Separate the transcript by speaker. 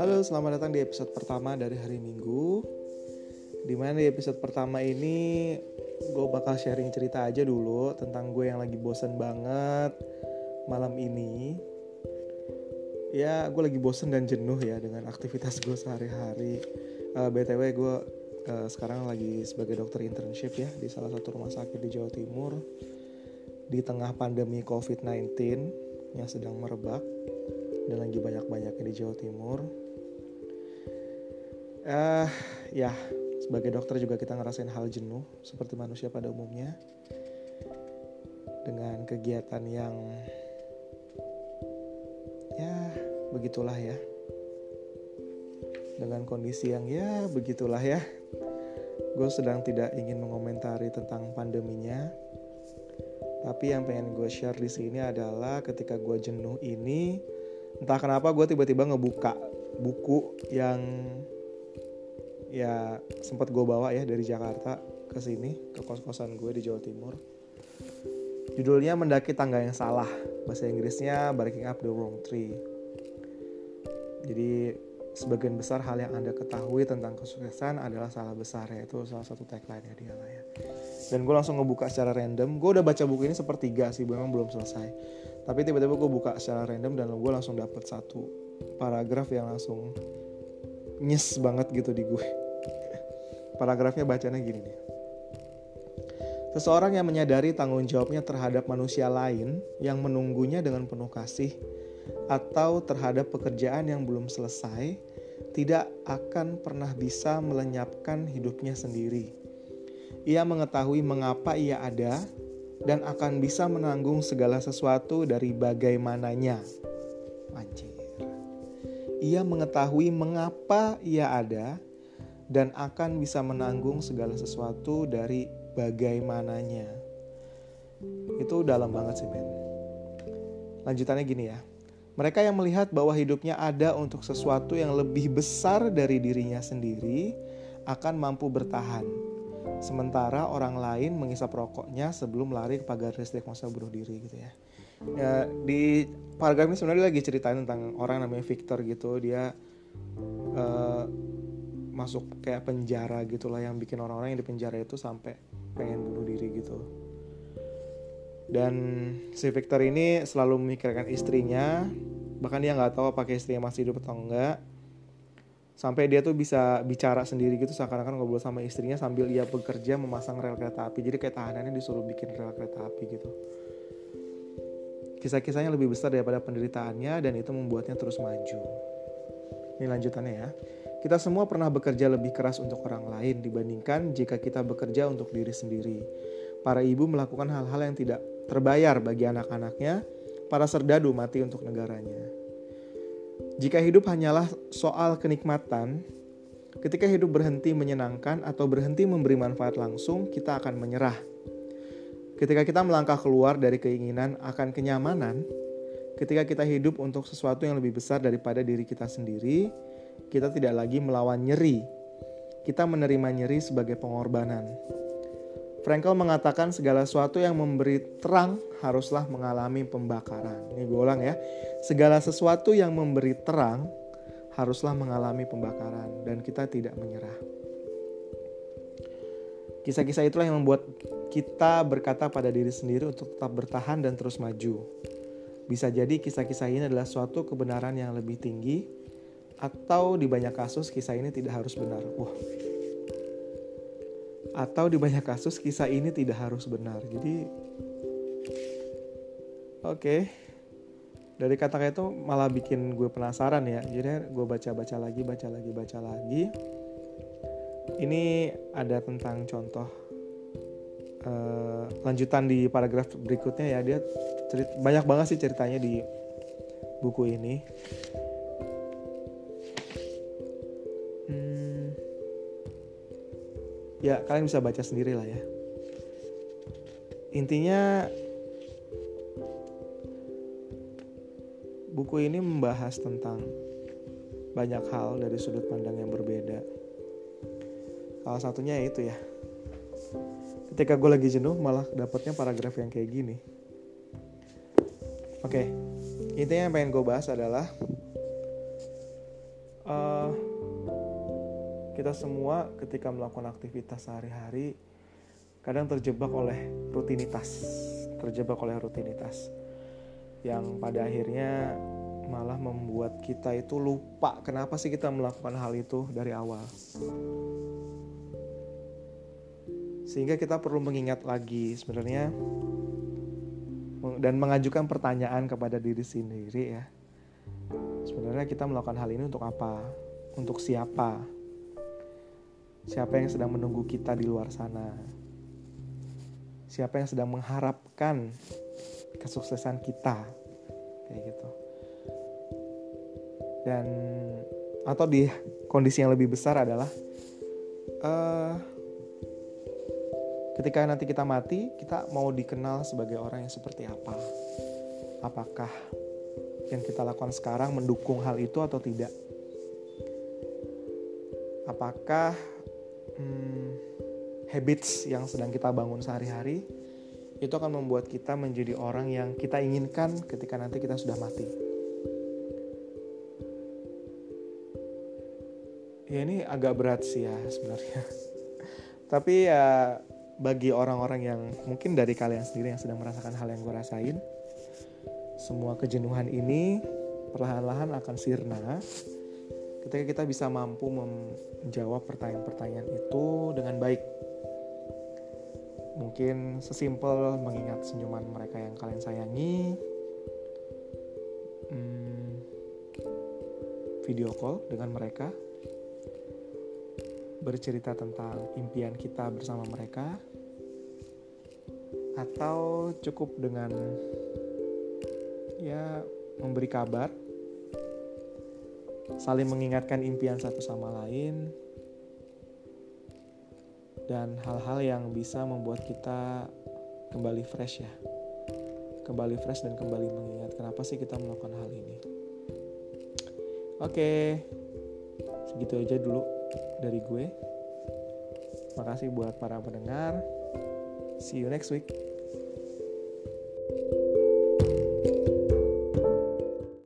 Speaker 1: Halo, selamat datang di episode pertama dari hari Minggu. Di mana di episode pertama ini gue bakal sharing cerita aja dulu tentang gue yang lagi bosen banget malam ini. Ya, gue lagi bosen dan jenuh ya dengan aktivitas gue sehari-hari. Uh, eh, BTW gue uh, sekarang lagi sebagai dokter internship ya di salah satu rumah sakit di Jawa Timur di tengah pandemi COVID-19 yang sedang merebak dan lagi banyak-banyaknya di Jawa Timur. Uh, ya sebagai dokter juga kita ngerasain hal jenuh seperti manusia pada umumnya. Dengan kegiatan yang ya begitulah ya. Dengan kondisi yang ya begitulah ya. Gue sedang tidak ingin mengomentari tentang pandeminya tapi yang pengen gue share di sini adalah ketika gue jenuh ini entah kenapa gue tiba-tiba ngebuka buku yang ya sempat gue bawa ya dari Jakarta ke sini ke kos-kosan gue di Jawa Timur. Judulnya Mendaki Tangga yang Salah. Bahasa Inggrisnya Breaking Up the Wrong Tree. Jadi sebagian besar hal yang Anda ketahui tentang kesuksesan adalah salah besar ya. Itu salah satu tagline-nya dia lah ya. Dan gue langsung ngebuka secara random. Gue udah baca buku ini sepertiga sih, memang belum selesai. Tapi tiba-tiba gue buka secara random dan gue langsung dapet satu paragraf yang langsung nyes banget gitu di gue. Paragrafnya bacanya gini nih. Seseorang yang menyadari tanggung jawabnya terhadap manusia lain yang menunggunya dengan penuh kasih atau terhadap pekerjaan yang belum selesai tidak akan pernah bisa melenyapkan hidupnya sendiri. Ia mengetahui mengapa ia ada dan akan bisa menanggung segala sesuatu dari bagaimananya. Anjir. Ia mengetahui mengapa ia ada dan akan bisa menanggung segala sesuatu dari bagaimananya. Itu dalam banget sih men. Lanjutannya gini ya. Mereka yang melihat bahwa hidupnya ada untuk sesuatu yang lebih besar dari dirinya sendiri akan mampu bertahan. Sementara orang lain mengisap rokoknya sebelum lari ke pagar listrik masa bunuh diri gitu ya. ya di paragraf ini sebenarnya lagi ceritain tentang orang namanya Victor gitu. Dia uh, masuk kayak penjara gitulah yang bikin orang-orang yang di penjara itu sampai pengen bunuh diri gitu dan si Victor ini selalu memikirkan istrinya bahkan dia nggak tahu apakah istrinya masih hidup atau enggak. Sampai dia tuh bisa bicara sendiri gitu seakan-akan ngobrol sama istrinya sambil ia bekerja memasang rel kereta api. Jadi kayak tahanannya disuruh bikin rel kereta api gitu. Kisah-kisahnya lebih besar daripada penderitaannya dan itu membuatnya terus maju. Ini lanjutannya ya. Kita semua pernah bekerja lebih keras untuk orang lain dibandingkan jika kita bekerja untuk diri sendiri. Para ibu melakukan hal-hal yang tidak terbayar bagi anak-anaknya, para serdadu mati untuk negaranya. Jika hidup hanyalah soal kenikmatan, ketika hidup berhenti menyenangkan atau berhenti memberi manfaat langsung, kita akan menyerah. Ketika kita melangkah keluar dari keinginan akan kenyamanan, ketika kita hidup untuk sesuatu yang lebih besar daripada diri kita sendiri, kita tidak lagi melawan nyeri. Kita menerima nyeri sebagai pengorbanan. Frankel mengatakan segala sesuatu yang memberi terang haruslah mengalami pembakaran. Ini gue ulang ya. Segala sesuatu yang memberi terang haruslah mengalami pembakaran dan kita tidak menyerah. Kisah-kisah itulah yang membuat kita berkata pada diri sendiri untuk tetap bertahan dan terus maju. Bisa jadi kisah-kisah ini adalah suatu kebenaran yang lebih tinggi atau di banyak kasus kisah ini tidak harus benar. Wah. Atau di banyak kasus kisah ini tidak harus benar. Jadi oke. Okay. Dari kata-kata itu malah bikin gue penasaran ya. Jadi gue baca-baca lagi, baca lagi, baca lagi. Ini ada tentang contoh uh, lanjutan di paragraf berikutnya ya. Dia cerit banyak banget sih ceritanya di buku ini ya kalian bisa baca sendiri lah ya. Intinya buku ini membahas tentang banyak hal dari sudut pandang yang berbeda. Salah satunya itu ya. Ketika gue lagi jenuh malah dapetnya paragraf yang kayak gini. Oke, okay. intinya yang pengen gue bahas adalah uh, kita semua ketika melakukan aktivitas sehari-hari kadang terjebak oleh rutinitas, terjebak oleh rutinitas yang pada akhirnya malah membuat kita itu lupa kenapa sih kita melakukan hal itu dari awal. Sehingga kita perlu mengingat lagi sebenarnya dan mengajukan pertanyaan kepada diri sendiri ya. Sebenarnya kita melakukan hal ini untuk apa? Untuk siapa? Siapa yang sedang menunggu kita di luar sana? Siapa yang sedang mengharapkan kesuksesan kita? Kayak gitu. Dan atau di kondisi yang lebih besar adalah uh, Ketika nanti kita mati, kita mau dikenal sebagai orang yang seperti apa? Apakah yang kita lakukan sekarang mendukung hal itu atau tidak? Apakah hmm, habits yang sedang kita bangun sehari-hari itu akan membuat kita menjadi orang yang kita inginkan ketika nanti kita sudah mati? Ya ini agak berat sih ya sebenarnya. Tapi ya bagi orang-orang yang mungkin dari kalian sendiri yang sedang merasakan hal yang gue rasain, semua kejenuhan ini perlahan-lahan akan sirna ketika kita bisa mampu menjawab pertanyaan-pertanyaan itu dengan baik. Mungkin sesimpel mengingat senyuman mereka yang kalian sayangi, hmm, video call dengan mereka, bercerita tentang impian kita bersama mereka, atau cukup dengan ya memberi kabar saling mengingatkan impian satu sama lain dan hal-hal yang bisa membuat kita kembali fresh ya. Kembali fresh dan kembali mengingat kenapa sih kita melakukan hal ini. Oke segitu aja dulu dari gue. Makasih buat para pendengar. See you next week